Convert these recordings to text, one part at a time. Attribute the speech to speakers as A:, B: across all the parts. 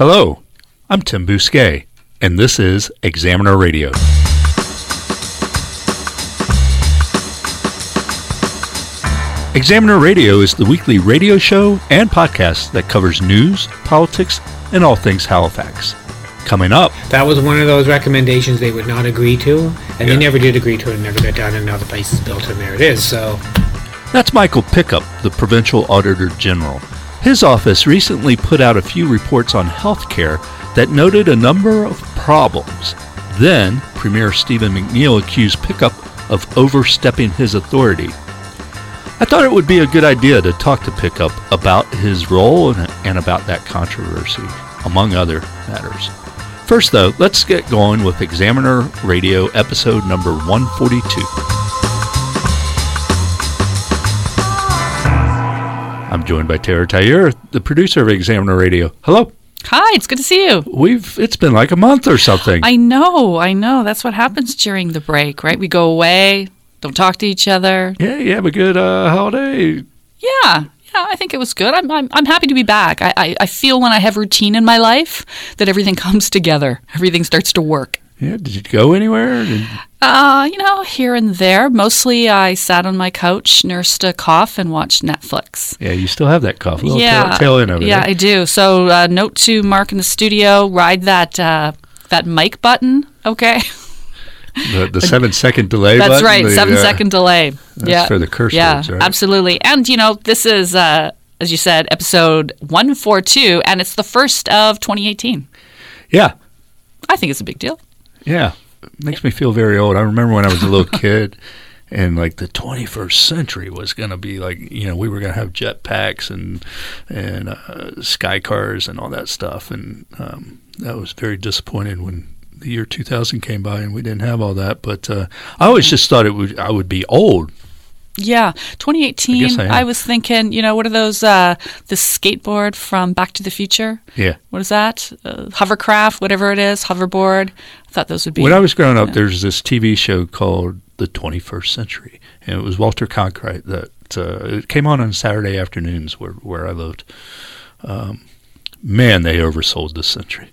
A: Hello, I'm Tim Bousquet, and this is Examiner Radio. Examiner Radio is the weekly radio show and podcast that covers news, politics, and all things Halifax. Coming up,
B: That was one of those recommendations they would not agree to, and
A: Yeah.
B: they never did agree to it and never got done, and now the place is built and there it is. So,
A: That's Michael Pickup, the Provincial Auditor General. His office recently put out a few reports on healthcare that noted a number of problems. Then, Premier Stephen McNeil accused Pickup of overstepping his authority. I thought it would be a good idea to talk to Pickup about his role and, and about that controversy, among other matters. First, though, let's get going with Examiner Radio episode number 142. I'm joined by Tara Tayer, the producer of Examiner Radio. Hello.
C: Hi, it's good to see you.
A: We've it's been like a month or something.
C: I know, I know. That's what happens during the break, right? We go away, don't talk to each other.
A: yeah, you have a good uh, holiday.
C: Yeah, yeah. I think it was good. I'm, I'm, I'm happy to be back. I, I, I feel when I have routine in my life that everything comes together. Everything starts to work.
A: Yeah, did you go anywhere? Did-
C: Uh, you know, here and there. Mostly, I sat on my couch, nursed a cough, and watched Netflix.
A: yeah, you still have that cough. A little
C: yeah,
A: tail, end over
C: yeah,
A: there.
C: I do. So, uh, note to Mark in the studio: ride that uh, that mic button. Okay.
A: the, the seven second delay.
C: That's
A: button,
C: right,
A: the,
C: seven
A: uh,
C: second delay. yeah,
A: for the curse
C: yeah,
A: words, right?
C: absolutely. And you know, this is uh, as you said, episode one four two, and it's the first of 2018.
A: Yeah,
C: I think it's a big deal.
A: yeah. It makes me feel very old. I remember when I was a little kid. And like the 21st century was going to be like you know we were going to have jetpacks and and uh, sky cars and all that stuff and um, that was very disappointing when the year 2000 came by and we didn't have all that. But uh, I always just thought it would I would be old.
C: Yeah, 2018.
A: I I
C: was thinking, you know, what are those? Uh, the skateboard from Back to the Future.
A: Yeah.
C: What is that? Uh, hovercraft, whatever it is, hoverboard. I thought those would be.
A: When I was growing up, there's this TV show called The 21st Century, and it was Walter Cronkite that uh, it came on on Saturday afternoons where where I lived. Um, man, they oversold this century.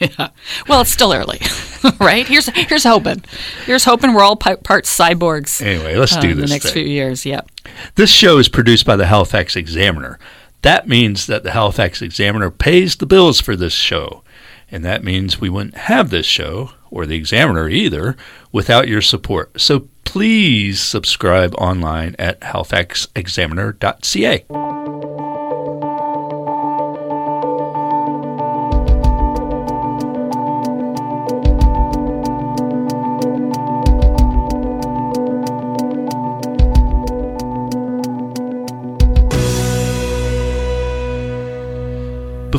C: yeah. Well, it's still early, right? Here's here's hoping. Here's hoping we're all parts cyborgs.
A: Anyway, let's
C: uh,
A: do
C: in
A: this.
C: the next
A: thing.
C: few years. Yeah.
A: This show is produced by the Halifax Examiner. That means that the Halifax Examiner pays the bills for this show. And that means we wouldn't have this show, or the Examiner either, without your support. So please subscribe online at halifaxexaminer.ca.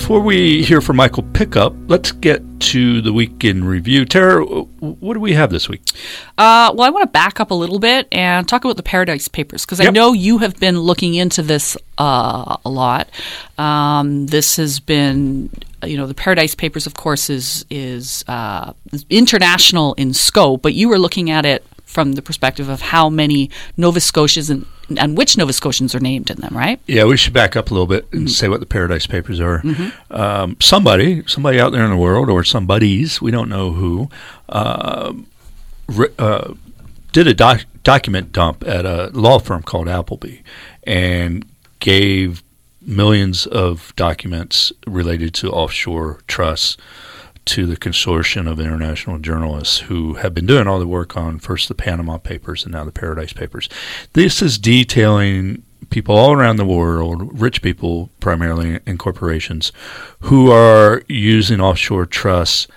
A: Before we hear from Michael Pickup, let's get to the week in review. Tara, what do we have this week?
C: Uh, well, I want to back up a little bit and talk about the Paradise Papers because I know you have been looking into this uh, a lot. Um, this has been, you know, the Paradise Papers, of course, is is uh, international in scope, but you were looking at it from the perspective of how many Nova Scotians and, and which Nova Scotians are named in them, right?
A: Yeah, we should back up a little bit
C: Mm-hmm.
A: and say what the Paradise Papers are. Um, somebody, somebody out there in the world, or somebodies, we don't know who, uh, ri- uh, did a doc- document dump at a law firm called Appleby and gave millions of documents related to offshore trusts to the consortium of international journalists who have been doing all the work on first the Panama Papers and now the Paradise Papers. This is detailing people all around the world, rich people primarily and corporations, who are using offshore trusts.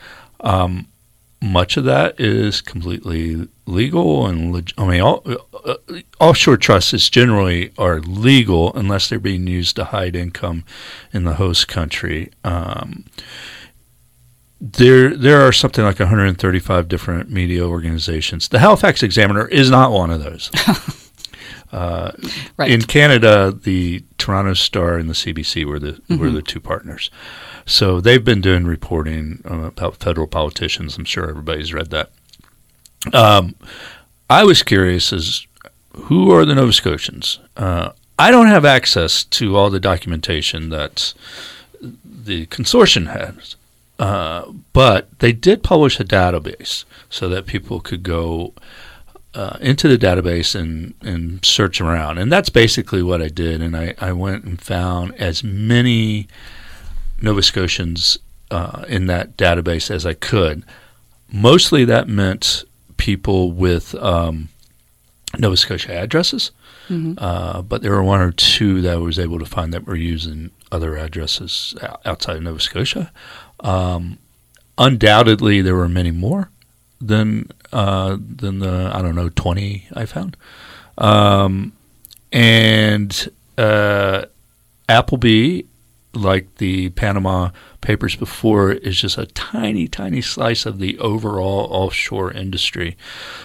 A: Um, much of that is completely legal and leg- I mean, all, uh, offshore trusts is generally are legal unless they're being used to hide income in the host country. Um, there, there are something like 135 different media organizations. The Halifax Examiner is not one of those. Uh,
C: Right.
A: In Canada, the Toronto Star and the CBC were the were the two partners. So they've been doing reporting uh, about federal politicians. I'm sure everybody's read that. Um, I was curious as who are the Nova Scotians? Uh, I don't have access to all the documentation that the consortium has. Uh, but they did publish a database so that people could go uh, into the database and, and search around. And that's basically what I did. And I, I went and found as many Nova Scotians uh, in that database as I could. Mostly that meant people with um, Nova Scotia addresses, mm-hmm. uh, but there were one or two that I was able to find that were using other addresses outside of Nova Scotia. Um, undoubtedly, there were many more than uh, than the I don't know twenty I found, um, and uh, Appleby, like the Panama Papers before, is just a tiny, tiny slice of the overall offshore industry.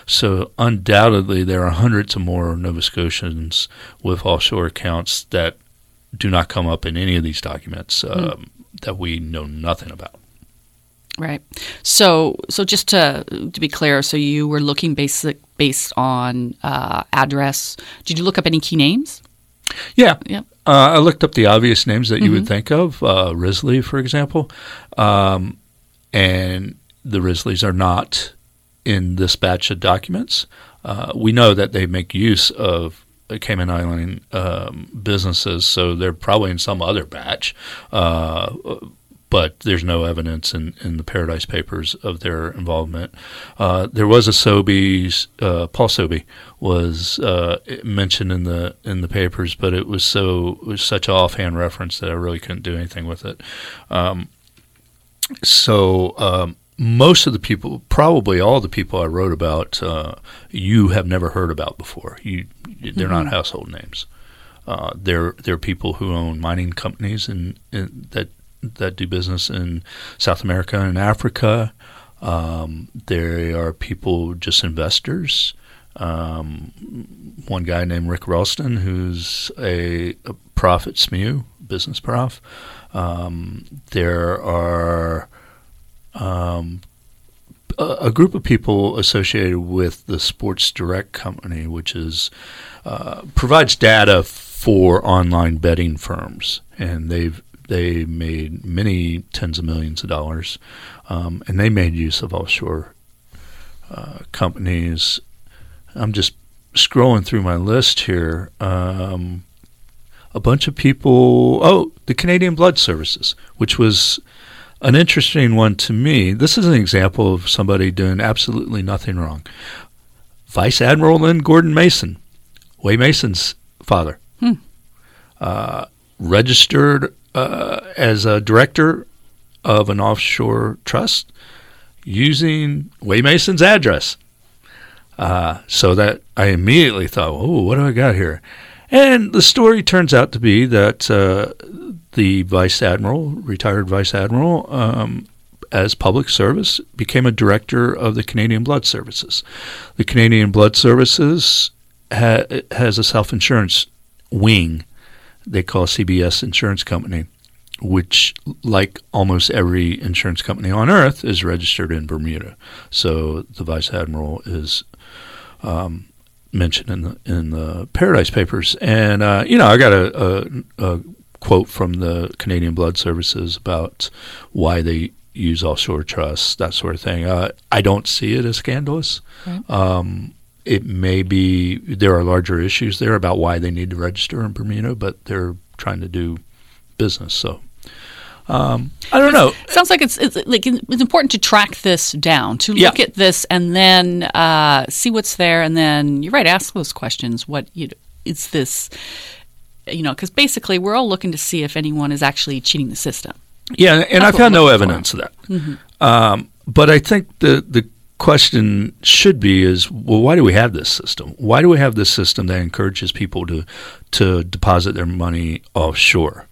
A: So undoubtedly, there are hundreds of more Nova Scotians with offshore accounts that do not come up in any of these documents mm. That we know nothing about.
C: Right. So, so just to to be clear, so you were looking basic based on uh, address. Did you look up any key names?
A: Yeah. Yeah. Uh, I looked up the obvious names that you mm-hmm. would think of, uh, Risley, for example, um, and the Risleys are not in this batch of documents. Uh, we know that they make use of Cayman Island um, businesses, so they're probably in some other batch. Uh, but there's no evidence in, in the Paradise Papers of their involvement. Uh, there was a Sobey's, uh, Paul Sobey was uh, mentioned in the in the papers, but it was so it was such an offhand reference that I really couldn't do anything with it. Um, so um, most of the people, probably all the people I wrote about, uh, you have never heard about before. You, they're mm-hmm. not household names. Uh, they're they're people who own mining companies and, and that that do business in South America and Africa. Um, there are people just investors. Um, one guy named Rick Ralston, who's a, a prof at SMU, business prof. Um, there are um, a, a, group of people associated with the Sports Direct company, which is uh, provides data for online betting firms, and they've they made many tens of millions of dollars, um, and they made use of offshore uh, companies. I'm just scrolling through my list here. Um, a bunch of people. Oh, the Canadian Blood Services, which was an interesting one to me. This is an example of somebody doing absolutely nothing wrong. Vice Admiral Lynn Gordon Mason, Waye Mason's father, hmm. uh, registered uh, as a director of an offshore trust using Waye Mason's address. Uh, so that I immediately thought, oh, what do I got here? And the story turns out to be that uh, the vice admiral, retired vice admiral, um, as public service, became a director of the Canadian Blood Services. The Canadian Blood Services ha- has a self insurance wing they call CBS Insurance Company, which, like almost every insurance company on earth, is registered in Bermuda. So the vice admiral is um, mentioned in the in the Paradise Papers, and uh, you know I got a, a, a quote from the Canadian Blood Services about why they use offshore trusts, that sort of thing. Uh, I don't see it as scandalous. Right. Um, it may be there are larger issues there about why they need to register in Bermuda, but they're trying to do business. So um, I don't know.
C: It Sounds like it's, it's, like it's important to track this down, to look yeah. at this, and then uh, see what's there, and then you're right, ask those questions. What you know, is this? You know, because basically we're all looking to see if anyone is actually cheating the system.
A: Yeah, and That's I found no evidence for. of that. Mm-hmm. Um, but I think the the question should be is well why do we have this system why do we have this system that encourages people to to deposit their money offshore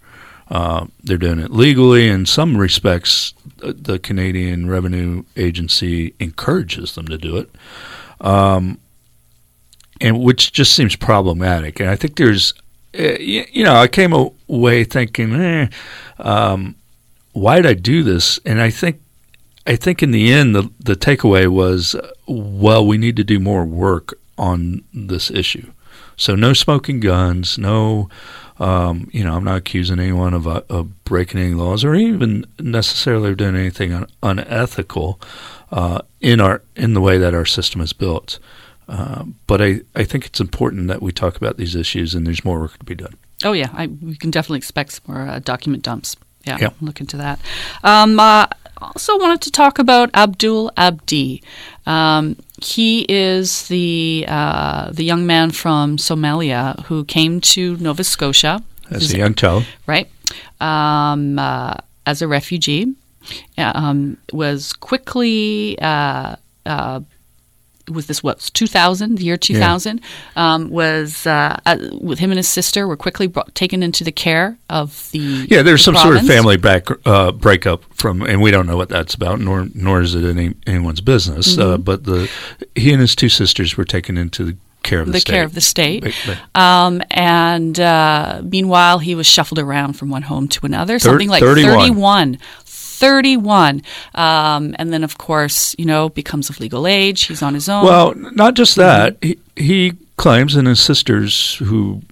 A: uh, they're doing it legally in some respects the Canadian Revenue Agency encourages them to do it um, and which just seems problematic and I think there's eh, you know I came away thinking eh, um, why did I do this and I think I think in the end, the, the takeaway was well, we need to do more work on this issue. So, no smoking guns, no Um, you know, I'm not accusing anyone of, uh, of breaking any laws or even necessarily doing anything un- unethical uh, in our in the way that our system is built. Uh, but I, I think it's important that we talk about these issues, and there's more work to be done.
C: Oh yeah, I, we can definitely expect some more uh, document dumps. Yeah,
A: Yeah.
C: look into that. Um, uh, also wanted to talk about Abdul Abdi. Um, he is the uh, the young man from Somalia who came to Nova Scotia
A: As a young child,
C: right? Um, uh, as a refugee, um, was quickly uh, uh, was this what 2000 the year 2000 um, was uh, uh, with him and his sister were quickly brought, taken into the care of the
A: yeah, there's
C: the
A: some sort of family back uh, breakup from, and we don't know what that's about, nor nor is it any anyone's business. Uh,
C: Mm-hmm.
A: but the he and his two sisters were taken into the care of the,
C: the
A: state.
C: care of the state. Um, and uh, meanwhile, he was shuffled around from one home to another, something like
A: 31.
C: 31. 31. Um, and then, of course, you know, becomes of legal age. He's on his own.
A: Well, not just that. He, he claims, and his sisters, who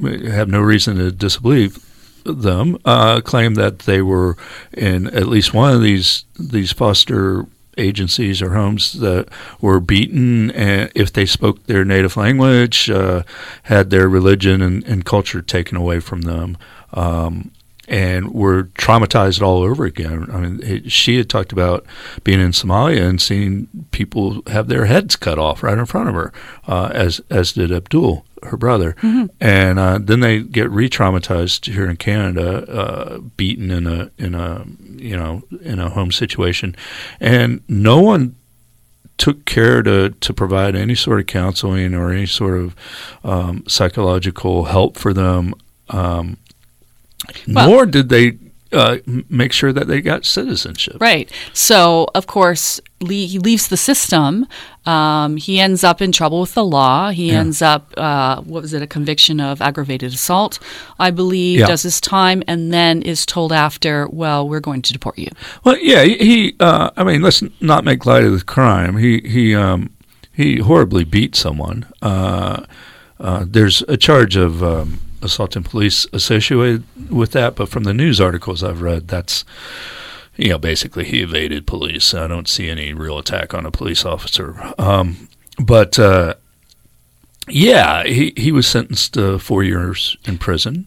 A: have no reason to disbelieve them, uh, claim that they were in at least one of these these foster agencies or homes that were beaten if they spoke their native language, uh, had their religion and, and culture taken away from them. Um, and were traumatized all over again. I mean, it, she had talked about being in Somalia and seeing people have their heads cut off right in front of her, uh, as as did Abdul, her brother. And uh, then they get re-traumatized here in Canada, uh, beaten in a in a you know in a home situation, and no one took care to, to provide any sort of counseling or any sort of um, psychological help for them. Um,
C: Well-
A: nor did they uh, make sure that they got citizenship.
C: Right. So, of course, le- he leaves the system. Um, he ends up in trouble with the law. He
A: Yeah.
C: ends up, uh, what was it, a conviction of aggravated assault, I believe,
A: Yeah.
C: does his time, and then is told after, well, we're going to deport you.
A: Well, yeah, he. he, Uh, I mean, let's not make light of the crime. He he um, he horribly beat someone. Uh, uh, there's a charge of um, assault and police associated with that, but from the news articles I've read, that's you know basically he evaded police. I don't see any real attack on a police officer. Um, but uh, yeah, he he was sentenced to four years in prison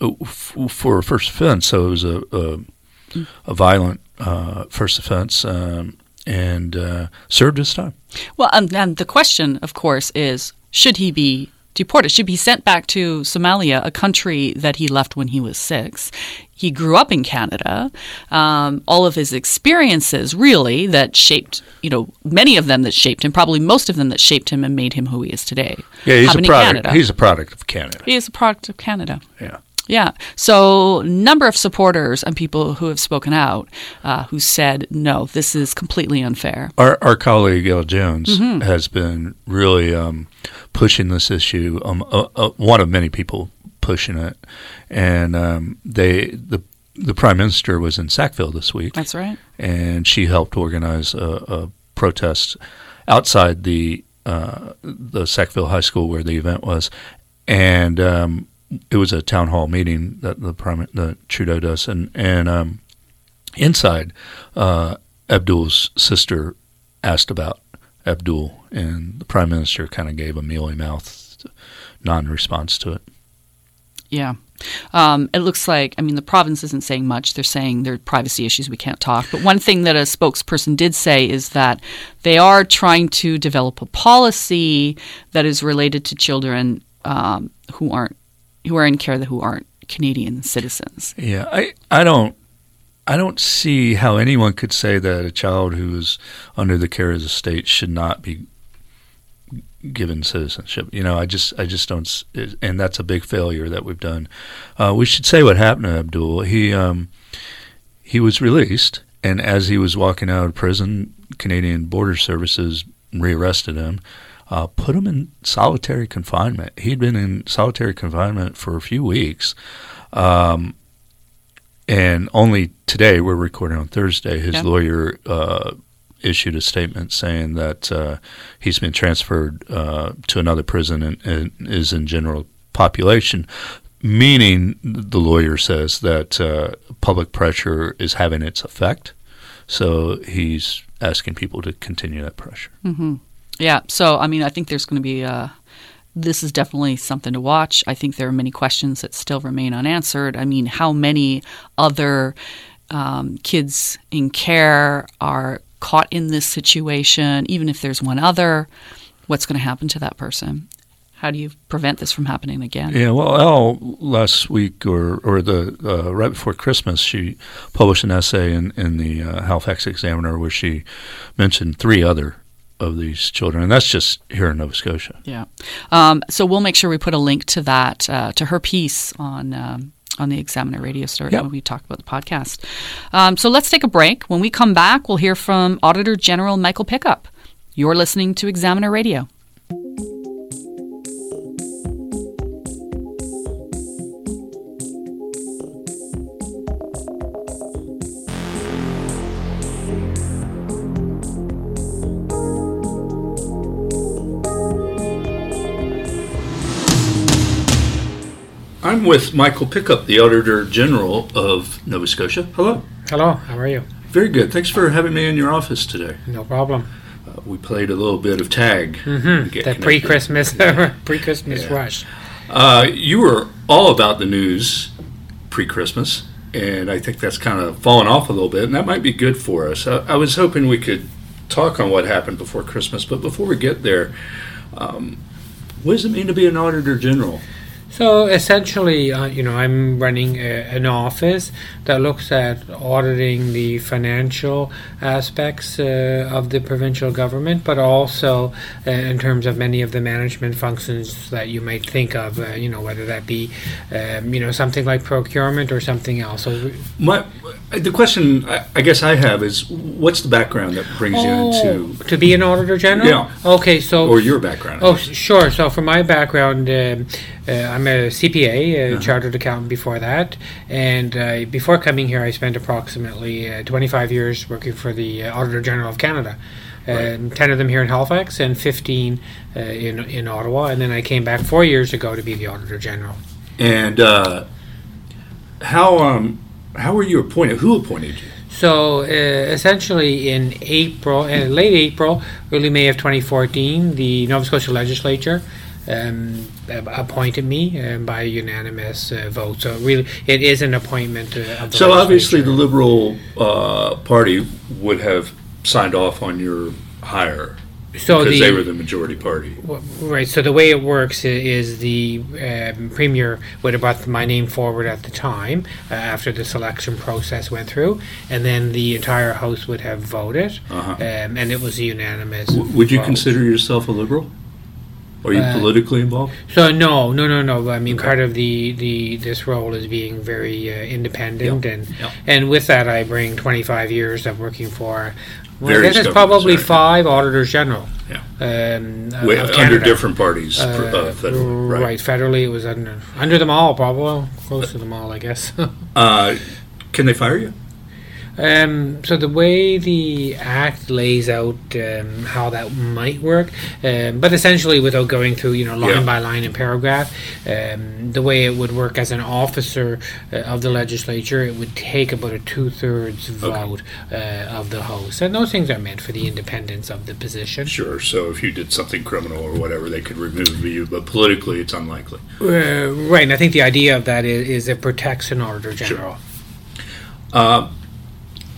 A: uh, for a first offense. So it was a a, a violent uh, first offense, um, and uh, served his time.
C: Well, and, and the question, of course, is should he be deported? Should be sent back to Somalia, a country that he left when he was six? He grew up in Canada. Um, all of his experiences, really, that shaped, you know, many of them that shaped him, probably most of them that shaped him and made him who he is today.
A: Yeah, he's
C: happened
A: a product. He's a product of Canada.
C: he is a product of Canada.
A: Yeah.
C: Yeah. So, number of supporters and people who have spoken out uh, who said, no, this is completely unfair.
A: Our, our colleague El Jones
C: Mm-hmm.
A: has been really um, pushing this issue. Um, uh, uh, one of many people pushing it, and um, they the the prime minister was in Sackville this week,
C: That's right.
A: and she helped organize a, a protest outside the uh, the Sackville High School where the event was, and um, it was a town hall meeting that the prime the Trudeau does, and and um, inside, uh, Abdul's sister asked about Abdul, and the prime minister kind of gave a mealy mouthed non-response to it.
C: Yeah. Um, it looks like, I mean, the province isn't saying much. They're saying there are privacy issues, we can't talk. But one thing that a spokesperson did say is that they are trying to develop a policy that is related to children um, who aren't who are in care who aren't Canadian citizens.
A: Yeah, I I don't I don't see how anyone could say that a child who is under the care of the state should not be given citizenship. You know, I just I just don't, and that's a big failure that we've done. Uh, we should say what happened to Abdul. He um, he was released, and as he was walking out of prison, Canadian Border Services rearrested him. Uh, put him in solitary confinement. He'd been in solitary confinement for a few weeks. Um, and only today, we're recording on Thursday, his
C: Yeah.
A: lawyer uh, issued a statement saying that uh, he's been transferred uh, to another prison and, and is in general population. meaning the lawyer says that uh, public pressure is having its effect. So he's asking people to continue that pressure.
C: Yeah. So, I mean, I think there's going to be. Uh, this is definitely something to watch. I think there are many questions that still remain unanswered. I mean, how many other um, kids in care are caught in this situation? Even if there's one other, what's going to happen to that person? How do you prevent this from happening again?
A: Yeah, well, El last week or or the uh, right before Christmas, she published an essay in in the uh, Halifax Examiner where she mentioned three other of these children, and that's just here in Nova Scotia.
C: Yeah. Um, so we'll make sure we put a link to that uh, to her piece on. Um, on the Examiner radio story
A: Yep.
C: when we talk about the podcast. Um, so let's take a break. When we come back, we'll hear from Auditor General Michael Pickup. You're listening to Examiner Radio.
A: I'm with Michael Pickup, the Auditor General of Nova Scotia. Hello.
B: Hello, how are you?
A: Very good. Thanks for having me in your office today.
B: No problem.
A: Uh, we played a little bit of tag. get
B: The
A: connected.
B: pre-Christmas, pre-Christmas
A: Yeah.
B: rush.
A: Uh, you were all about the news pre-Christmas, and I think that's kind of fallen off a little bit, and that might be good for us. I, I was hoping we could talk on what happened before Christmas, but before we get there, um, what does it mean to be an auditor general?
B: So essentially, uh, you know, I'm running a, an office that looks at auditing the financial aspects uh, of the provincial government, but also uh, in terms of many of the management functions that you might think of. Uh, you know, whether that be, um, you know, something like procurement or something else. So
A: My, the question I, I guess I have is, what's the background that brings you into,
B: to be an auditor general.
A: Yeah.
B: Okay, so
A: or your background?
B: Oh, sure. So, for my background, um, uh, I'm a CPA, a
A: Uh-huh.
B: chartered accountant before that. And uh, before coming here, I spent approximately uh, 25 years working for the uh, Auditor General of Canada. Um, 10 of them here in Halifax and 15 uh, in, in Ottawa. And then I came back four years ago to be the Auditor General.
A: And uh, how um, how were you appointed? Who appointed you?
B: So uh, essentially, in April, uh, late April, early May of 2014, the Nova Scotia Legislature um, appointed me um, by a unanimous uh, vote. So really, it is an appointment uh, of the
A: So obviously, the. Liberal uh, Party would have signed off on your hire
B: so
A: because
B: the,
A: they were the majority party.
B: w- right. So the way it works is the um, premier would have brought my name forward at the time uh, after the selection process went through, and then the entire house would have voted,
A: Uh-huh.
B: um, and it was a unanimous.
A: W- Would you
B: vote.
A: consider yourself a liberal? Are you
B: Uh,
A: politically involved?
B: So no, no, no, no. I mean,
A: Okay.
B: part of the, the this role is being very uh, independent, and
A: yeah.
B: and with that, I bring 25 years of working for. Well, I
A: Various
B: guess it's
A: governments,
B: probably
A: right.
B: five auditors general.
A: Yeah.
B: Um,
A: under different parties,
B: Uh,
A: uh, federal,
B: right.
A: right?
B: federally, it was under under them all, probably well, close to them all, I guess.
A: Uh, can they fire you?
B: Um, so the way the act lays out um, how that might work, um, but essentially without going through you know line
A: Yeah.
B: by line and paragraph, um, the way it would work as an officer uh, of the legislature, it would take about a two thirds vote uh, of the House, and those things are meant for the independence of the position.
A: Sure. So if you did something criminal or whatever, they could remove you, but politically, it's unlikely.
B: Uh, right, and I think the idea of that is, is it protects an auditor
A: Sure.
B: general.
A: Uh,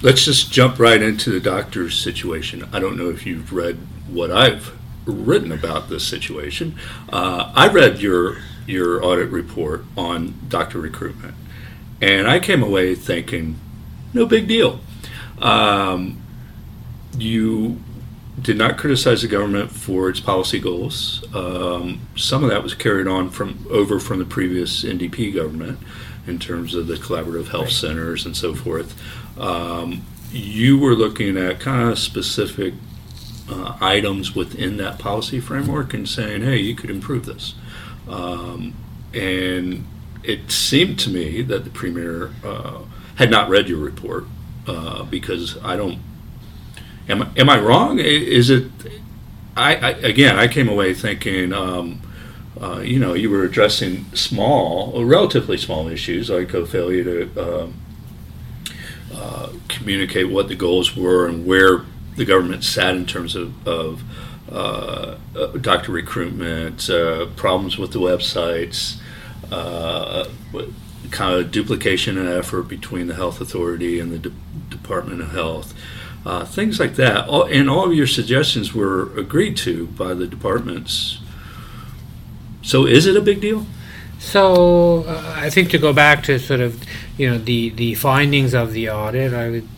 A: let's just jump right into the doctor's situation. I don't know if you've read what I've written about this situation. Uh, I read your your audit report on doctor recruitment, and I came away thinking, no big deal. Um, you did not criticize the government for its policy goals. Um, some of that was carried on from over from the previous NDP government in terms of the collaborative health centers and so forth. Um, you were looking at kind of specific uh, items within that policy framework and saying, "Hey, you could improve this." Um, and it seemed to me that the premier uh, had not read your report uh, because I don't. Am I, am I wrong? Is it? I, I again, I came away thinking um, uh, you know, you were addressing small, relatively small issues like a failure to um, uh, communicate what the goals were and where the government sat in terms of, of uh, uh doctor recruitment, uh, problems with the websites, kind of duplication and effort between the health authority and the De- Department of Health. Uh, things like that. All, and all of your suggestions were agreed to by the departments. So, is it a big deal?
B: So, uh, I think to go back to sort of you know the the findings of the audit i would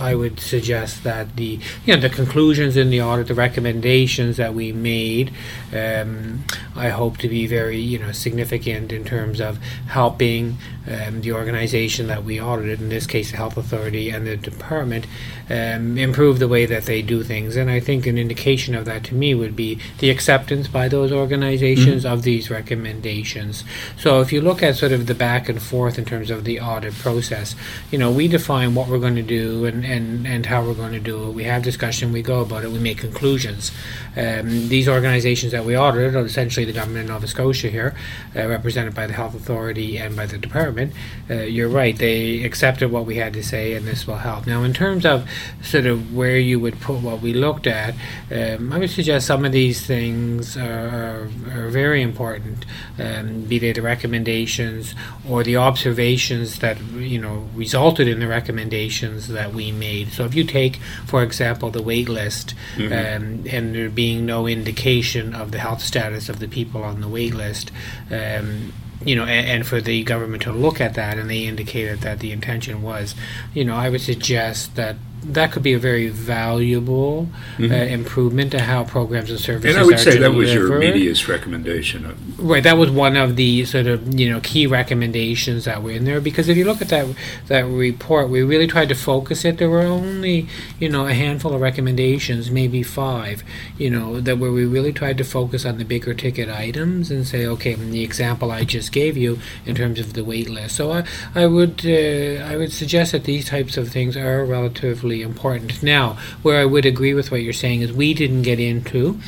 B: i would suggest that the you know the conclusions in the audit the recommendations that we made um, i hope to be very you know significant in terms of helping um, the organization that we audited in this case the health authority and the department um, improve the way that they do things and i think an indication of that to me would be the acceptance by those organizations mm-hmm. of these recommendations so if you look at sort of the back and forth in terms of the audit process. You know, we define what we're going to do and, and, and how we're going to do it. We have discussion, we go about it, we make conclusions. Um, these organizations that we audited are essentially the government of Nova Scotia here, uh, represented by the Health Authority and by the department. Uh, you're right, they accepted what we had to say, and this will help. Now, in terms of sort of where you would put what we looked at, um, I would suggest some of these things are, are, are very important, um, be they the recommendations or the observations that you know resulted in the recommendations that we made. So if you take, for example, the wait list, mm-hmm. um, and there being no indication of the health status of the people on the wait list. Um, you know, and, and, for the government to look at that, and they indicated that the intention was, you know, I would suggest that that could be a very valuable mm-hmm. uh, improvement to how programs and services.
A: And I would say that was your immediate recommendation.
B: Right, that was one of the sort of you know key recommendations that were in there because if you look at that that report, we really tried to focus it. There were only you know a handful of recommendations, maybe five, you know, that where we really tried to focus on the bigger ticket items and say, okay, the example I just gave you in terms of the wait list. So I I would uh, I would suggest that these types of things are relatively really important. Now, where I would agree with what you're saying is we didn't get into,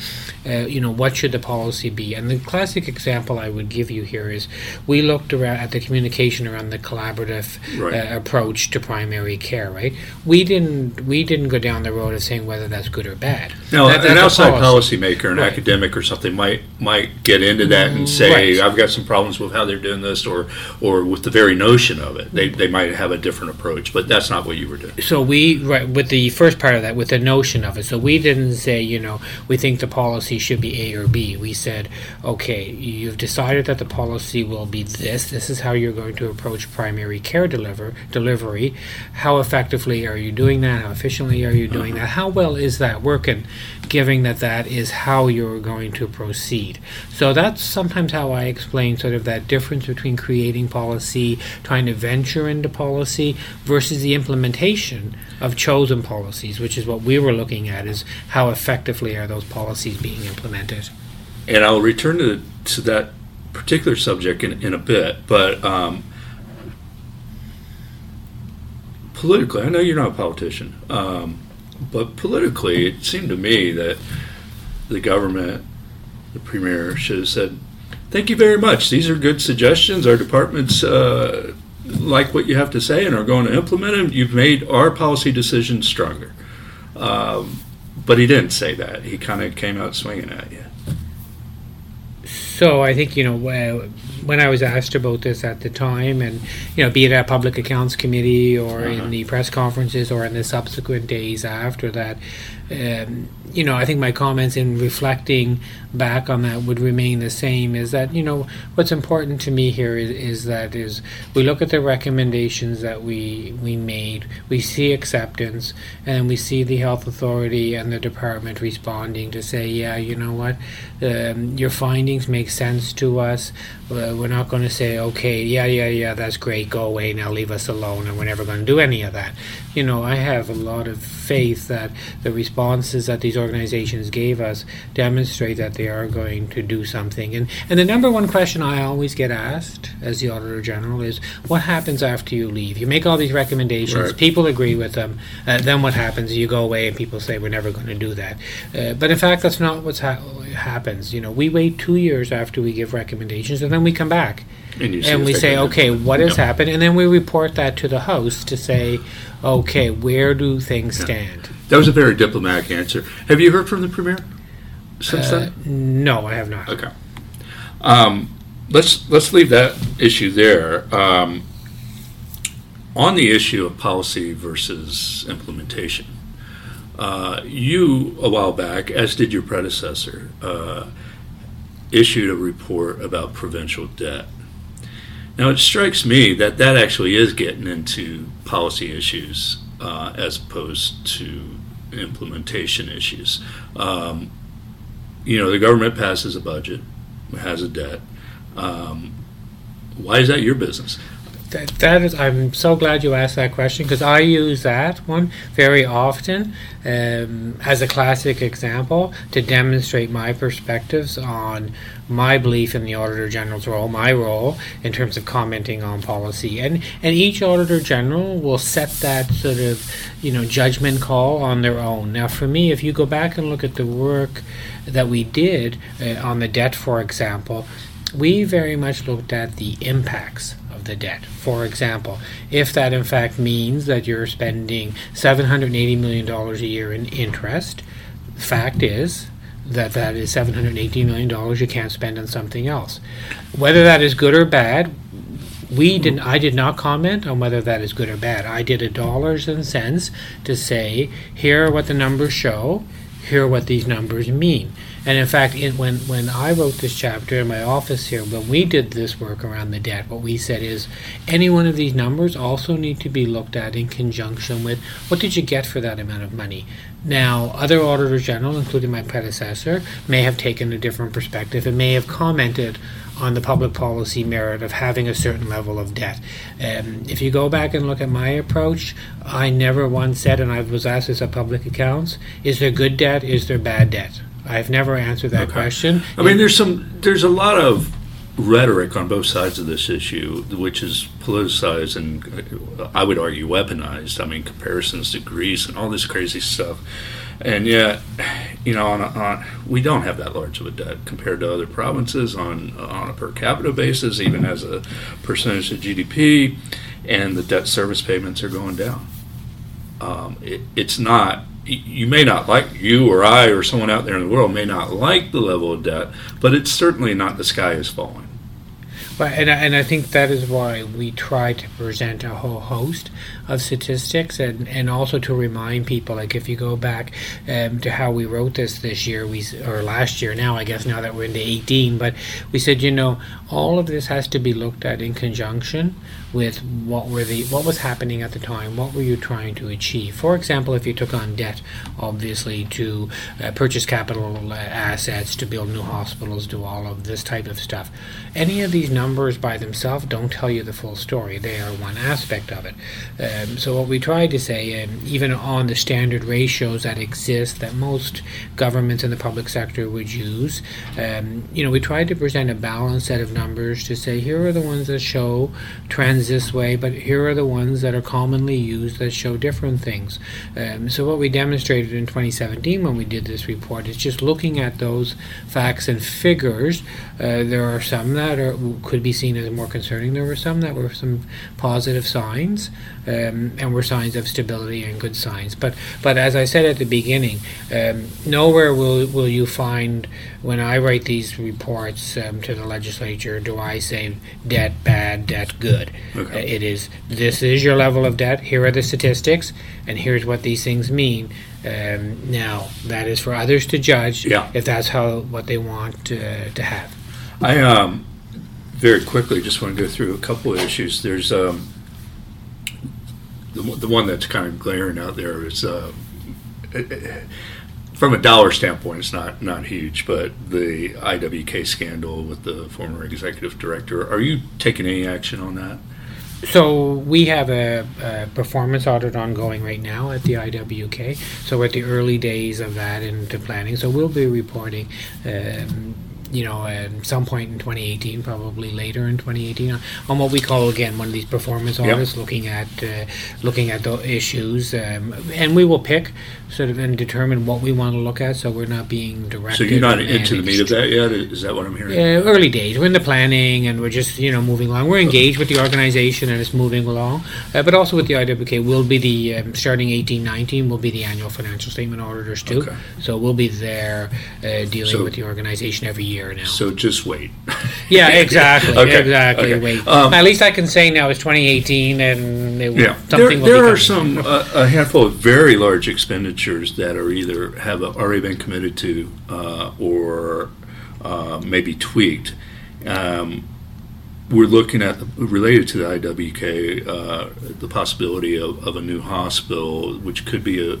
B: uh, you know, what should the policy be. And the classic example I would give you here is we looked around at the communication around the collaborative right. uh, approach to primary care. Right? We didn't we didn't go down the road of saying whether that's good or bad.
A: No, that, an outside policy. policymaker, an right. academic or something might might get into that and say, right. I've got some problems with how they're doing this, or or with the very notion of it. They they might have a different approach, but that's not what you were doing.
B: So we right with the first part of that, with the notion of it. So we didn't say, you know, we think the policy should be A or B. We said, okay, you've decided that the policy will be this. This is how you're going to approach primary care deliver delivery. How effectively are you doing that? How efficiently are you doing mm-hmm. that? How well is that working? Given that that is how you're going to proceed. So that's sometimes how I explain sort of that difference between creating policy, trying to venture into policy, versus the implementation of chosen policies, which is what we were looking at, is how effectively are those policies being implemented.
A: And I'll return to, to that particular subject in, in a bit, but um, politically, I know you're not a politician, um, but politically, it seemed to me that the government, the premier, should have said, "Thank you very much. These are good suggestions. Our department's uh, like what you have to say and are going to implement them, you've made our policy decisions stronger. Um, but he didn't say that. He kind of came out swinging at you.
B: So I think you know when I was asked about this at the time, and you know, be it at public accounts committee or uh-huh. in the press conferences or in the subsequent days after that, um, you know, I think my comments in reflecting back on that would remain the same. Is that you know what's important to me here is, is that is we look at the recommendations that we we made, we see acceptance, and we see the health authority and the department responding to say, yeah, you know what, um, your findings make sense to us. Uh, we're not going to say, okay, yeah, yeah, yeah, that's great, go away now, leave us alone, and we're never going to do any of that. You know, I have a lot of faith that the responses that these organizations gave us demonstrate that they are going to do something. And and the number one question I always get asked as the Auditor General is, what happens after you leave? You make all these recommendations,
A: Right.
B: people agree with them, uh, then what happens? You go away and people say we're never going to do that. Uh, but in fact, that's not what ha- happens. You know, we wait two years after we give recommendations, and then we come back
A: And,
B: and we say, okay, what has happened, and then we report that to the host to say, okay, where do things stand?
A: That was a very diplomatic answer. Have you heard from the premier since
B: Uh,
A: then?
B: no, I have not.
A: Okay. Um, let's let's leave that issue there. Um, on the issue of policy versus implementation, uh, you a while back, as did your predecessor, uh, issued a report about provincial debt. Now it strikes me that that actually is getting into policy issues uh, as opposed to implementation issues. Um, you know, the government passes a budget, has a debt. Um, why is that your business?
B: That, that is, I'm so glad you asked that question because I use that one very often um, as a classic example to demonstrate my perspectives on my belief in the Auditor General's role, my role in terms of commenting on policy, and and each Auditor General will set that sort of you know judgment call on their own. Now, for me, if you go back and look at the work that we did uh, on the debt, for example, we very much looked at the impacts of the debt. For example, if that in fact means that you're spending $780 million a year in interest, fact is that that is $780 million you can't spend on something else. Whether that is good or bad, we did I did not comment on whether that is good or bad. I did a dollars and cents to say here are what the numbers show, here are what these numbers mean. And in fact, in, when when I wrote this chapter in my office here, when we did this work around the debt, what we said is any one of these numbers also need to be looked at in conjunction with what did you get for that amount of money. Now, other auditors general, including my predecessor, may have taken a different perspective and may have commented on the public policy merit of having a certain level of debt. Um, if you go back and look at my approach, I never once said, and I was asked this at public accounts, is there good debt, is there bad debt? I've never answered that
A: Okay.
B: question.
A: I mean, there's some, there's a lot of rhetoric on both sides of this issue, which is politicized and I would argue weaponized. I mean, comparisons to Greece and all this crazy stuff. And yet, you know, on, a, on we don't have that large of a debt compared to other provinces on on a per capita basis, even as a percentage of GDP, and the debt service payments are going down. Um, it, it's not. You may not like you or I or someone out there in the world may not like the level of debt, but it's certainly not the sky is falling.
B: But, and, I- and I think that is why we try to present a whole host of statistics and, and also to remind people, like if you go back um, to how we wrote this this year, we or last year now, I guess now that we're into 18, but we said, you know, all of this has to be looked at in conjunction with what were the what was happening at the time, what were you trying to achieve. For example, if you took on debt, obviously to uh, purchase capital uh, assets, to build new hospitals, do all of this type of stuff. Any of these numbers by themselves don't tell you the full story. They are one aspect of it. Um, so what we tried to say, um, even on the standard ratios that exist that most governments in the public sector would use, um, you know, we tried to present a balanced set of numbers to say here are the ones that show trends this way, but here are the ones that are commonly used that show different things. Um, so what we demonstrated in 2017 when we did this report is just looking at those facts and figures. Uh, there are some that are could be seen as more concerning. There were some that were some positive signs, um, and were signs of stability and good signs. But but as I said at the beginning, um, nowhere will will you find when I write these reports um, to the legislature do I say debt bad, debt good.
A: Okay.
B: Uh, It is this is your level of debt. Here are the statistics, and here's what these things mean. Um, now that is for others to judge
A: Yeah.
B: if that's how what they want uh, to have.
A: I um, very quickly just want to go through a couple of issues. There's um, the, the one that's kind of glaring out there is uh, from a dollar standpoint, it's not not huge, but the IWK scandal with the former executive director. Are you taking any action on that?
B: So we have a, a performance audit ongoing right now at the IWK. So we're at the early days of that into planning. So we'll be reporting, um, you know, at some point in 2018, probably later in 2018, on, on what we call again one of these performance
A: Yep.
B: looking at uh, looking at the issues, um, and we will pick sort of and determine what we want to look at. So we're not being directed.
A: So you're not
B: and
A: into the meat of that yet? Is that what I'm hearing?
B: Uh, early days. We're in the planning, and we're just you know moving along. We're engaged with the organisation, and it's moving along. Uh, but also with the IWK, we'll be the um, starting eighteen nineteen. We'll be the annual financial statement auditors too.
A: Okay.
B: So we'll be there uh, dealing
A: So-
B: with the organisation every year now.
A: So just wait.
B: yeah, exactly,
A: Okay,
B: exactly.
A: okay.
B: Wait.
A: Um,
B: At least I can say now it's twenty eighteen, and it,
A: Yeah,
B: something
A: there,
B: will
A: there
B: be
A: are
B: coming.
A: some uh, a handful of very large expenditures that are either have already been committed to uh, or uh, maybe tweaked. Um, we're looking at related to the IWK uh, the possibility of, of a new hospital, which could be a,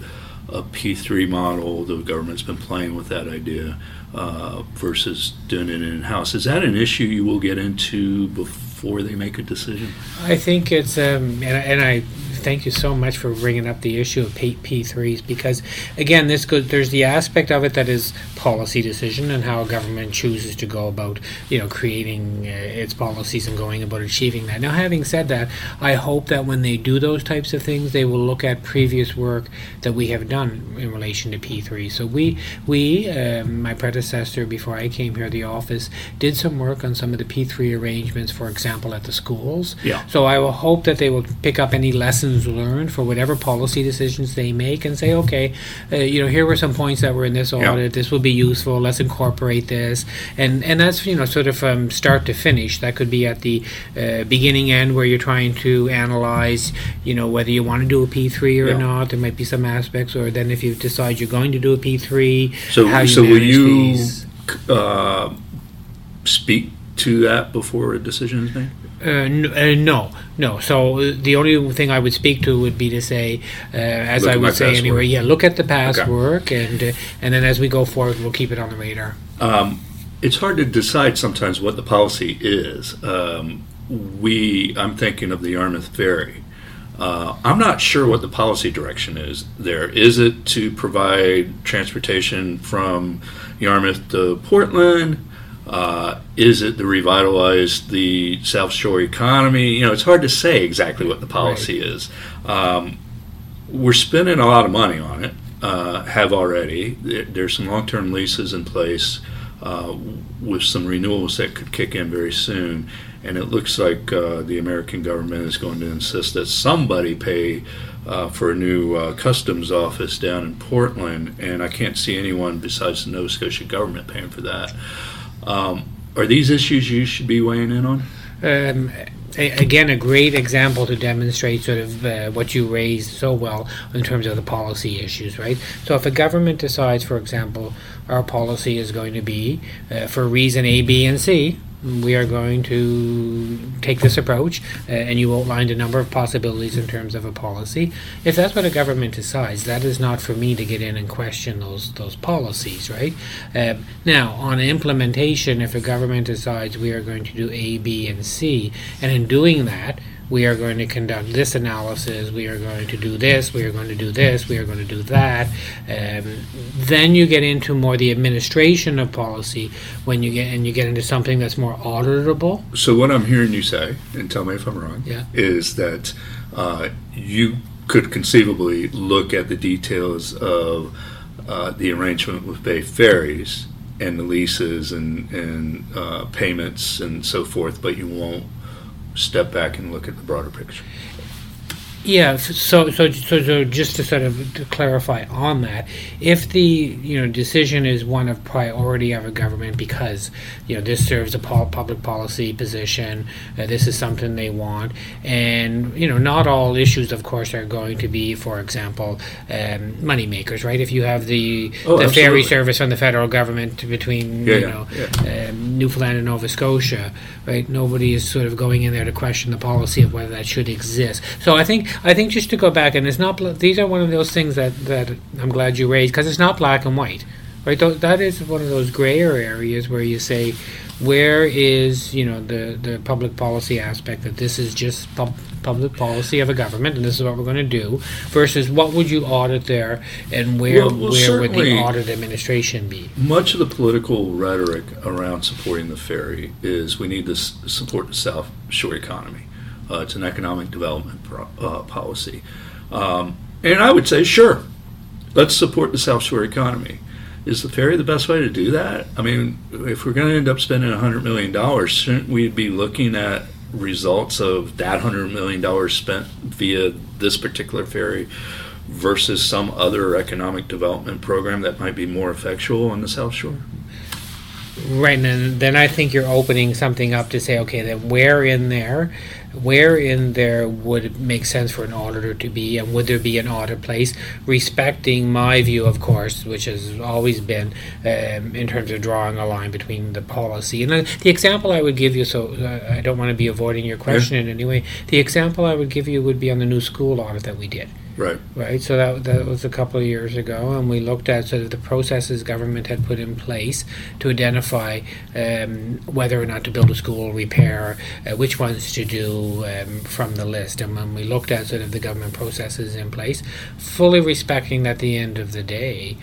A: a P3 model. The government's been playing with that idea uh, versus doing it in house. Is that an issue you will get into before they make a decision?
B: I think it's um, and, and I thank you so much for bringing up the issue of P- P3s because again, this goes. There's the aspect of it that is policy decision and how a government chooses to go about you know creating uh, its policies and going about achieving that. Now, having said that, I hope that when they do those types of things, they will look at previous work that we have done in relation to P3. So we we um, my predecessor before I came here, the office did some work on some of the P3 arrangements, for example, at the schools.
A: Yeah.
B: So I will hope that they will pick up any lessons learned for whatever policy decisions they make and say, okay, uh, you know, here were some points that were in this audit. This will be useful. Let's incorporate this, and and that's you know sort of from start to finish. That could be at the uh, beginning end where you're trying to analyze, you know, whether you want to do a P3 or
A: Yeah.
B: not. There might be some aspects, or then if you decide you're going to do a P3,
A: So,
B: how you
A: so will you
B: these.
A: uh, speak to that before a decision is made?
B: Uh, uh, no, no. So uh, the only thing I would speak to would be to say, uh, as
A: Look
B: I would say anyway, yeah, look at the past
A: Okay.
B: work, and uh, and then as we go forward, we'll keep it on the radar.
A: Um, it's hard to decide sometimes what the policy is. Um, we, I'm thinking of the Yarmouth Ferry. Uh, I'm not sure what the policy direction is there. Is it to provide transportation from Yarmouth to Portland? Uh, is it to revitalize the South Shore economy? You know, it's hard to say exactly what the policy is. Um, we're spending a lot of money on it. Uh, have already. There, there's some long-term leases in place uh, with some renewals that could kick in very soon, and it looks like uh, the American government is going to insist that somebody pay uh, for a new uh, customs office down in Portland, and I can't see anyone besides the Nova Scotia government paying for that. Um, are these issues you should be weighing in on?
B: Um, again, a great example to demonstrate sort of uh, what you raised so well in terms of the policy issues, right? So, if a government decides, for example, our policy is going to be uh, for reason A, B, and C, we are going to take this approach, uh, and you outlined a number of possibilities in terms of a policy. If that's what a government decides, that is not for me to get in and question those those policies, right? Um, now, on implementation, if a government decides we are going to do A, B, and C, and in doing that, we are going to conduct this analysis, we are going to do this, we are going to do this, we are going to do that. Um, then you get into more the administration of policy when you get and you get into something that's more auditable.
A: So what I'm hearing you say, and tell me if I'm wrong,
B: Yeah.
A: is that uh, you could conceivably look at the details of uh, the arrangement with Bay Ferries and the leases and, and uh, payments and so forth, but you won't step back and look at the broader picture.
B: Yeah, so, so so so just to sort of to clarify on that, if the you know decision is one of priority of a government because you know this serves a pol- public policy position, uh, this is something they want, and you know not all issues, of course, are going to be, for example, um, money makers, right? If you have the
A: Oh,
B: the ferry service from the federal government between
A: Yeah,
B: you know
A: yeah.
B: um, Newfoundland and Nova Scotia, right? Nobody is sort of going in there to question the policy of whether that should exist. So I think I think just to go back, and it's not bl- these are one of those things that that I'm glad you raised because it's not black and white, right? Tho- That is one of those grayer areas where you say, where is you know the the public policy aspect that this is just pub- public policy of a government and this is what we're going to do versus what would you audit there and where
A: Well- well,
B: where would the audit administration be?
A: Much of the political rhetoric around supporting the ferry is we need to s- support the South Shore economy. Uh, it's an economic development pro- uh, policy. Um, and I would say, sure, let's support the South Shore economy. Is the ferry the best way to do that? I mean, if we're going to end up spending $100 million, shouldn't we be looking at results of that $100 million spent via this particular ferry versus some other economic development program that might be more effectual on the South Shore?
B: Right, and then, I think you're opening something up to say, okay, then where in there, where in there would it make sense for an auditor to be, and would there be an audit place, respecting my view, of course, which has always been um, in terms of drawing a line between the policy and the example I would give you. So uh, I don't want to be avoiding your question in any way. The example I would give you would be on the new school audit that we did
A: Right.
B: right? So that that was a couple of years ago, and we looked at sort of the processes government had put in place to identify um, whether or not to build a school, repair, uh, which ones to do um, from the list. And when we looked at sort of the government processes in place, fully respecting that at the end of the day,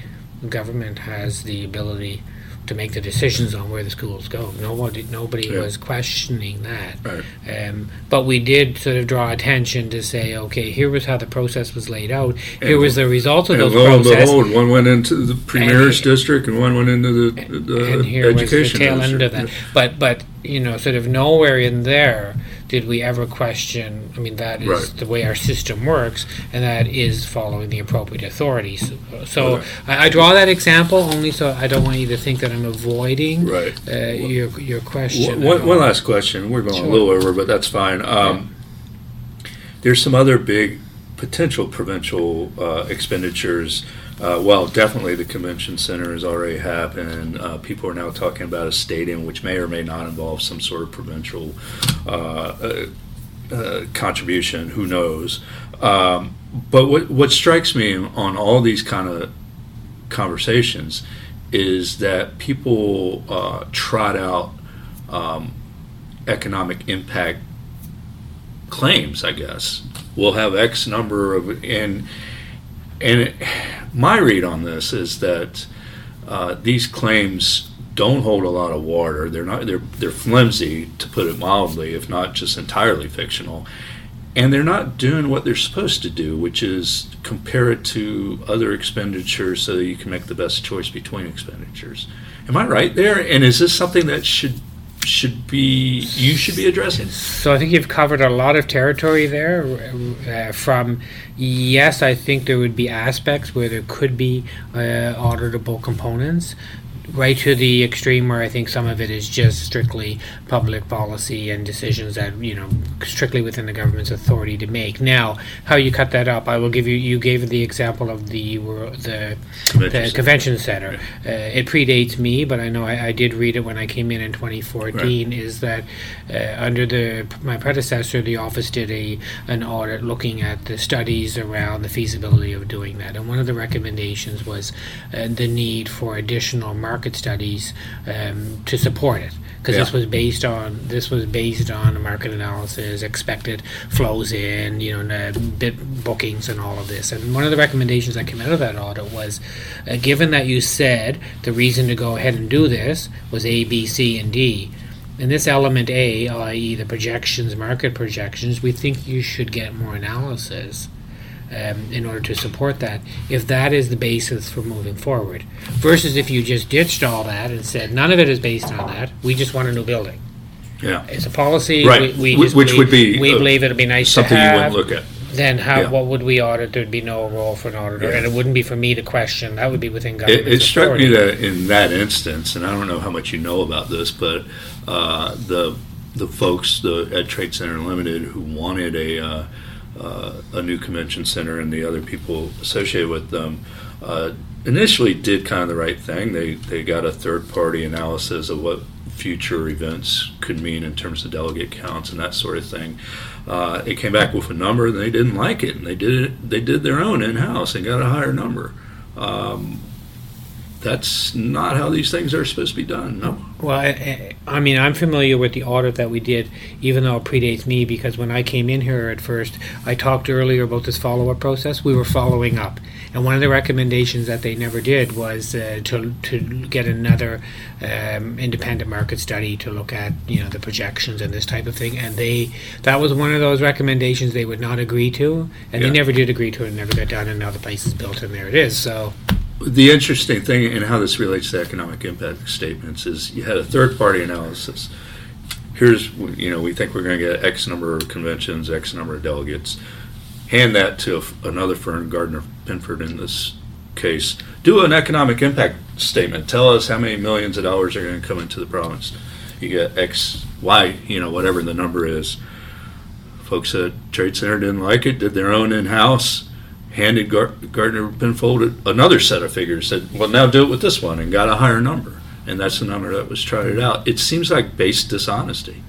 B: government has the ability to make the decisions on where the schools go. Nobody, nobody
A: Yeah.
B: was questioning that.
A: Right.
B: Um, but we did sort of draw attention to say, okay, here was how the process was laid out. Here
A: And-
B: was the result of those
A: lo and
B: processes.
A: behold, one went into the premier's
B: And-
A: district and one went into the, the
B: and here was the
A: education
B: tail end of that. But but you know, sort of nowhere in there did we ever question. I mean, that is
A: Right.
B: the way our system works, and that is following the appropriate authorities. So
A: Right.
B: I, I draw that example only so I don't want you to think that I'm avoiding
A: Right.
B: uh, your your question.
A: One, one last question. We're going
B: Sure.
A: a little over, but that's fine. Um, There's some other big potential provincial uh, expenditures. Uh, well, definitely the convention center has already happened. Uh, people are now talking about a stadium, which may or may not involve some sort of provincial uh, uh, uh, contribution. Who knows? Um, but what what strikes me on all these kind of conversations is that people uh, trot out um, economic impact claims. I guess we'll have X number of and and it, my read on this is that uh, these claims don't hold a lot of water. They're not. They're they're flimsy, to put it mildly, if not just entirely fictional. And they're not doing what they're supposed to do, which is compare it to other expenditures so that you can make the best choice between expenditures. Am I right there? And is this something that should should be you should be addressing?
B: So I think you've covered a lot of territory there. Uh, from yes, I think there would be aspects where there could be uh, auditable components, right to the extreme where I think some of it is just strictly public policy and decisions that you know strictly within the government's authority to make. Now, how you cut that up, I will give you. You gave the example of the the
A: Convention
B: the
A: center.
B: convention center. Uh, it predates me, but I know I, I did read it when I came in in 2014. Is that uh, under the my predecessor, the office did a an audit looking at the studies around the feasibility of doing that, and one of the recommendations was uh, the need for additional market studies um, to support it. Because this was based on this was based on market analysis, expected flows in, you know, uh, bookings and all of this. And one of the recommendations that came out of that audit was, uh, given that you said the reason to go ahead and do this was A, B, C, and D. In this element A, i.e., the projections, market projections, we think you should get more analysis um, in order to support that, if that is the basis for moving forward. Versus if you just ditched all that and said none of it is based on that, we just want a new building.
A: Yeah,
B: It's a policy.
A: Right,
B: We, we
A: wh-
B: just
A: which
B: believe,
A: would be,
B: We
A: uh,
B: believe it'd be nice to
A: something
B: to
A: you
B: have.
A: wouldn't look at.
B: Then how?
A: Yeah.
B: What would we audit? There'd be no role for an auditor,
A: Yeah.
B: and it wouldn't be for me to question. That would be within government.
A: It, it struck me that in that instance, and I don't know how much you know about this, but uh, the the folks, the Ed Trade Center Limited, who wanted a uh, uh, a new convention center, and the other people associated with them, uh, initially did kind of the right thing. They they got a third party analysis of what future events could mean in terms of delegate counts and that sort of thing. Uh, it came back with a number, and they didn't like it, and they did it. They did their own in house and got a higher number. Um, that's not how these things are supposed to be done. No.
B: Well, I, I mean, I'm familiar with the audit that we did, even though it predates me, because when I came in here at first, I talked earlier about this follow up process. We were following up. And one of the recommendations that they never did was uh, to, to get another um, independent market study to look at, you know, the projections and this type of thing. And they that was one of those recommendations they would not agree to. And
A: Yeah.
B: they never did agree to it and never got done. And now the place is built and there it is. So,
A: The interesting thing and how this relates to economic impact statements is you had a third party analysis. Here's, you know, we think we're going to get X number of conventions, X number of delegates. Hand that to another firm, Gardner Pinfold in this case. Do an economic impact statement. Tell us how many millions of dollars are going to come into the province. You get X, Y, you know, whatever the number is. Folks at Trade Center didn't like it, did their own in house handed Gar- Gardner Pinfold another set of figures. Said, "Well, now do it with this one," and got a higher number. And that's the number that was trotted out. It seems like base dishonesty.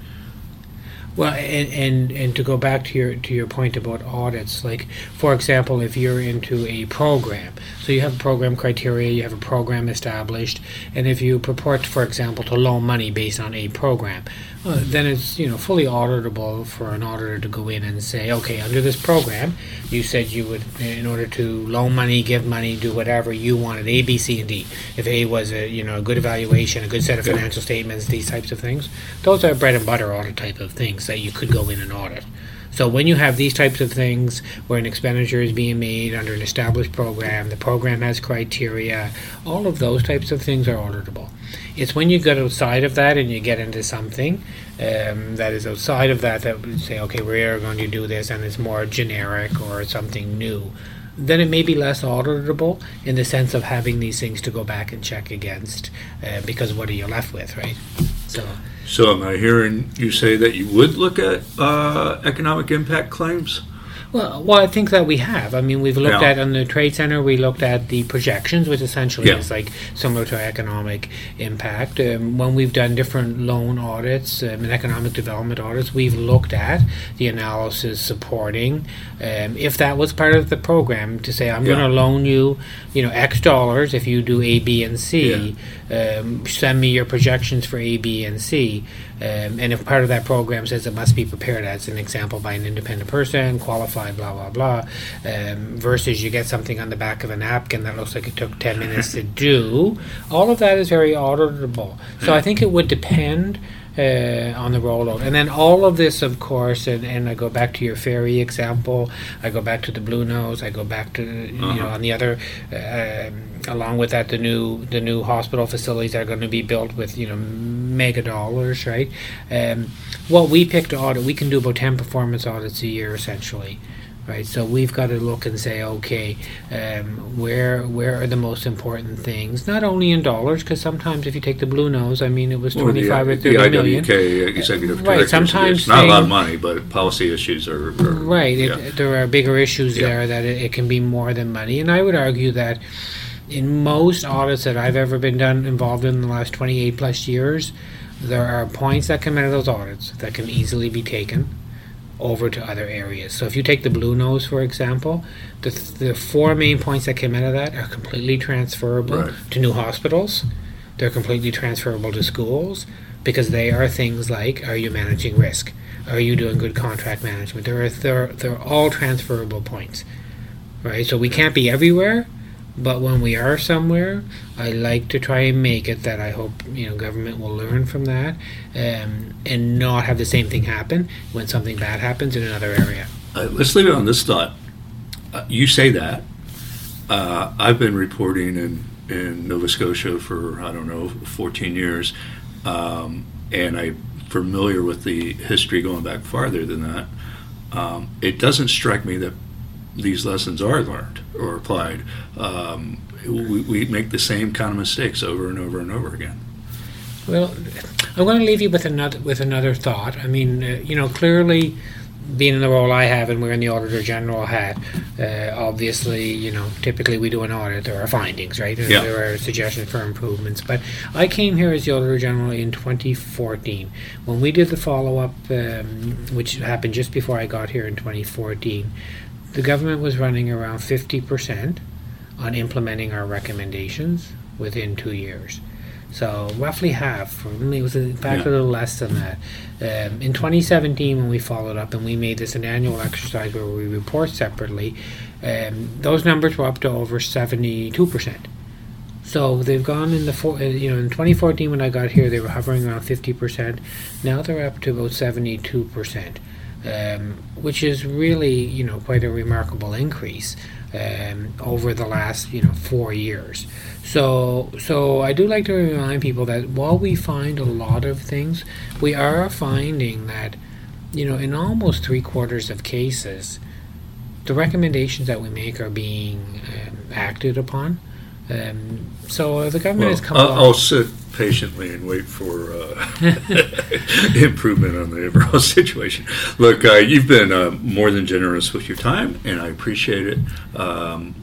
B: Well, and, and and to go back to your to your point about audits, like for example, if you're into a program, so you have program criteria, you have a program established, and if you purport, for example, to loan money based on a program, uh, then it's you know fully auditable for an auditor to go in and say, okay, under this program, you said you would, in order to loan money, give money, do whatever you wanted, A, B, C, and D. If A was a you know a good evaluation, a good set of financial statements, these types of things, those are bread and butter audit type of things that you could go in and audit. So when you have these types of things where an expenditure is being made under an established program, the program has criteria, all of those types of things are auditable. It's when you get outside of that and you get into something um, that is outside of that that would say, okay, we're going to do this and it's more generic or something new. Then it may be less auditable in the sense of having these things to go back and check against, uh, because what are you left with, right? So.
A: So, am I hearing you say that you would look at uh, economic impact claims?
B: Well, well, I think that we have. I mean, we've looked
A: Yeah.
B: at on the trade center. We looked at the projections, which essentially
A: Yeah.
B: is like similar to economic impact. Um, when we've done different loan audits um, and economic development audits, we've looked at the analysis supporting um, if that was part of the program to say, I'm
A: Yeah.
B: going to loan you, you know, X dollars if you do A, B, and C. Um, send me your projections for A, B, and C. Um, and if part of that program says it must be prepared as an example by an independent person, qualified, blah blah blah, um, versus you get something on the back of a napkin that looks like it took ten minutes to do, all of that is very auditable. So I think it would depend. Uh, on the rollout, and then all of this, of course, and, and I go back to your ferry example. I go back to the Bluenose. I go back to you know
A: Uh-huh.
B: on the other, um, along with that, the new the new hospital facilities are going to be built with you know mega dollars, right? Um, what we picked to audit, we can do about ten performance audits a year, essentially, right? So we've got to look and say, okay, um, where where are the most important things? Not only in dollars, because sometimes if you take the Bluenose, I mean, it was
A: Or
B: twenty
A: the,
B: five or
A: the
B: thirty million.
A: IWK executive
B: Right,
A: director
B: sometimes
A: it's not a lot of money, but policy issues are, are
B: Right. It. There are bigger issues
A: Yeah.
B: there that it, it can be more than money, and I would argue that in most audits that I've ever been done involved in the last twenty eight plus years, there are points that come out of those audits that can easily be taken over to other areas. So if you take the Bluenose, for example, the, the four main points that came out of that are completely transferable
A: Right.
B: to new hospitals. They're completely transferable to schools because they are things like: Are you managing risk? Are you doing good contract management? They're they're they're all transferable points, right? So we can't be everywhere, but when we are somewhere, I like to try and make it that I hope you know government will learn from that, um, and not have the same thing happen when something bad happens in another area.
A: Uh, let's leave it on this thought. Uh, you say that. Uh, I've been reporting in, in Nova Scotia for, I don't know, 14 years, um, and I'm familiar with the history going back farther than that. Um, it doesn't strike me that these lessons are learned or applied. Um, we, we make the same kind of mistakes over and over and over again.
B: Well, I'm going to leave you with another with another thought. I mean, uh, you know, clearly, being in the role I have and wearing the auditor general hat, uh, obviously, you know, typically we do an audit. There are findings, right? And
A: Yeah.
B: There are suggestions for improvements. But I came here as the auditor general in 2014 when we did the follow up, um, which happened just before I got here in 2014. The government was running around 50 percent on implementing our recommendations within two years. So roughly half, or it was in fact a little less than that. Um, in 2017, when we followed up and we made this an annual exercise where we report separately, um, those numbers were up to over 72 percent. So they've gone in the four, uh, you know in 2014 when I got here they were hovering around 50 percent. Now they're up to about 72 percent, um, which is really you know quite a remarkable increase um, over the last you know four years. So so I do like to remind people that while we find a lot of things, we are finding that you know in almost three quarters of cases, the recommendations that we make are being um, acted upon. Um, so the government has come
A: I'll,
B: along.
A: I'll sit patiently and wait for uh, improvement on the overall situation. Look, uh, you've been uh, more than generous with your time, and I appreciate it. Um,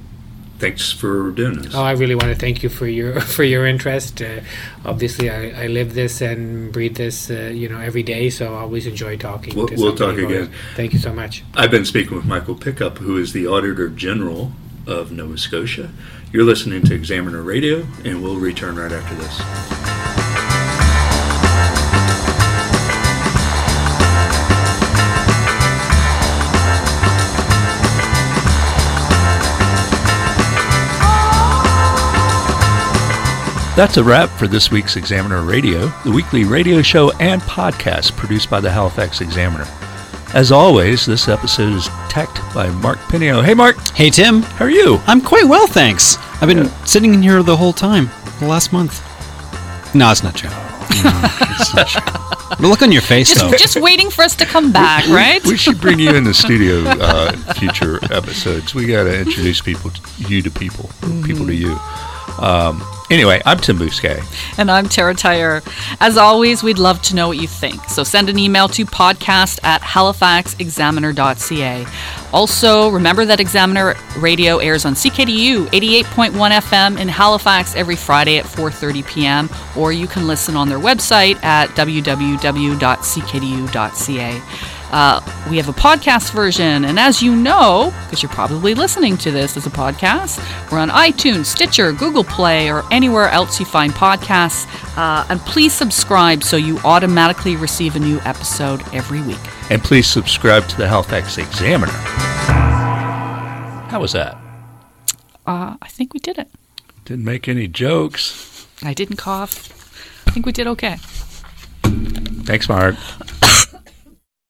A: thanks for doing this.
B: Oh, I really want to thank you for your for your interest. Uh, obviously, I, I live this and breathe this, uh, you know, every day. So I always enjoy talking.
A: We'll- we'll talk again.
B: Thank you so much.
A: I've been speaking with Michael Pickup, who is the Auditor General of Nova Scotia. You're listening to Examiner Radio, and we'll return right after this. That's a wrap for this week's Examiner Radio, the weekly radio show and podcast produced by the Halifax Examiner. As always, this episode is teched by Mark Pinio. Hey, Mark,
D: Hey, Tim.
A: how are you?
D: I'm quite well, thanks. I've been
A: Yeah.
D: sitting in here the whole time, the last month. No, it's not true. The look on your face, though.
C: Just, just waiting for us to come back, right?
A: We should bring you in the studio uh, in future episodes. We got to introduce people, to, you to people, or people to you. Um, anyway, I'm Tim Bousquet.
C: And I'm Tara Tyre. As always, we'd love to know what you think. So send an email to podcast at halifaxexaminer.ca. Also, remember that Examiner Radio airs on CKDU 88.1 FM in Halifax every Friday at 4.30 p.m. Or you can listen on their website at www.ckdu.ca. Uh, we have a podcast version, and as you know, because you're probably listening to this as a podcast, we're on iTunes, Stitcher, Google Play, or anywhere else you find podcasts. Uh, and please subscribe so you automatically receive a new episode every week.
A: And please subscribe to the Halifax Examiner. How was that?
C: Uh, I think we did it.
A: Didn't make any jokes.
C: I didn't cough. I think we did okay.
A: Thanks, Mark.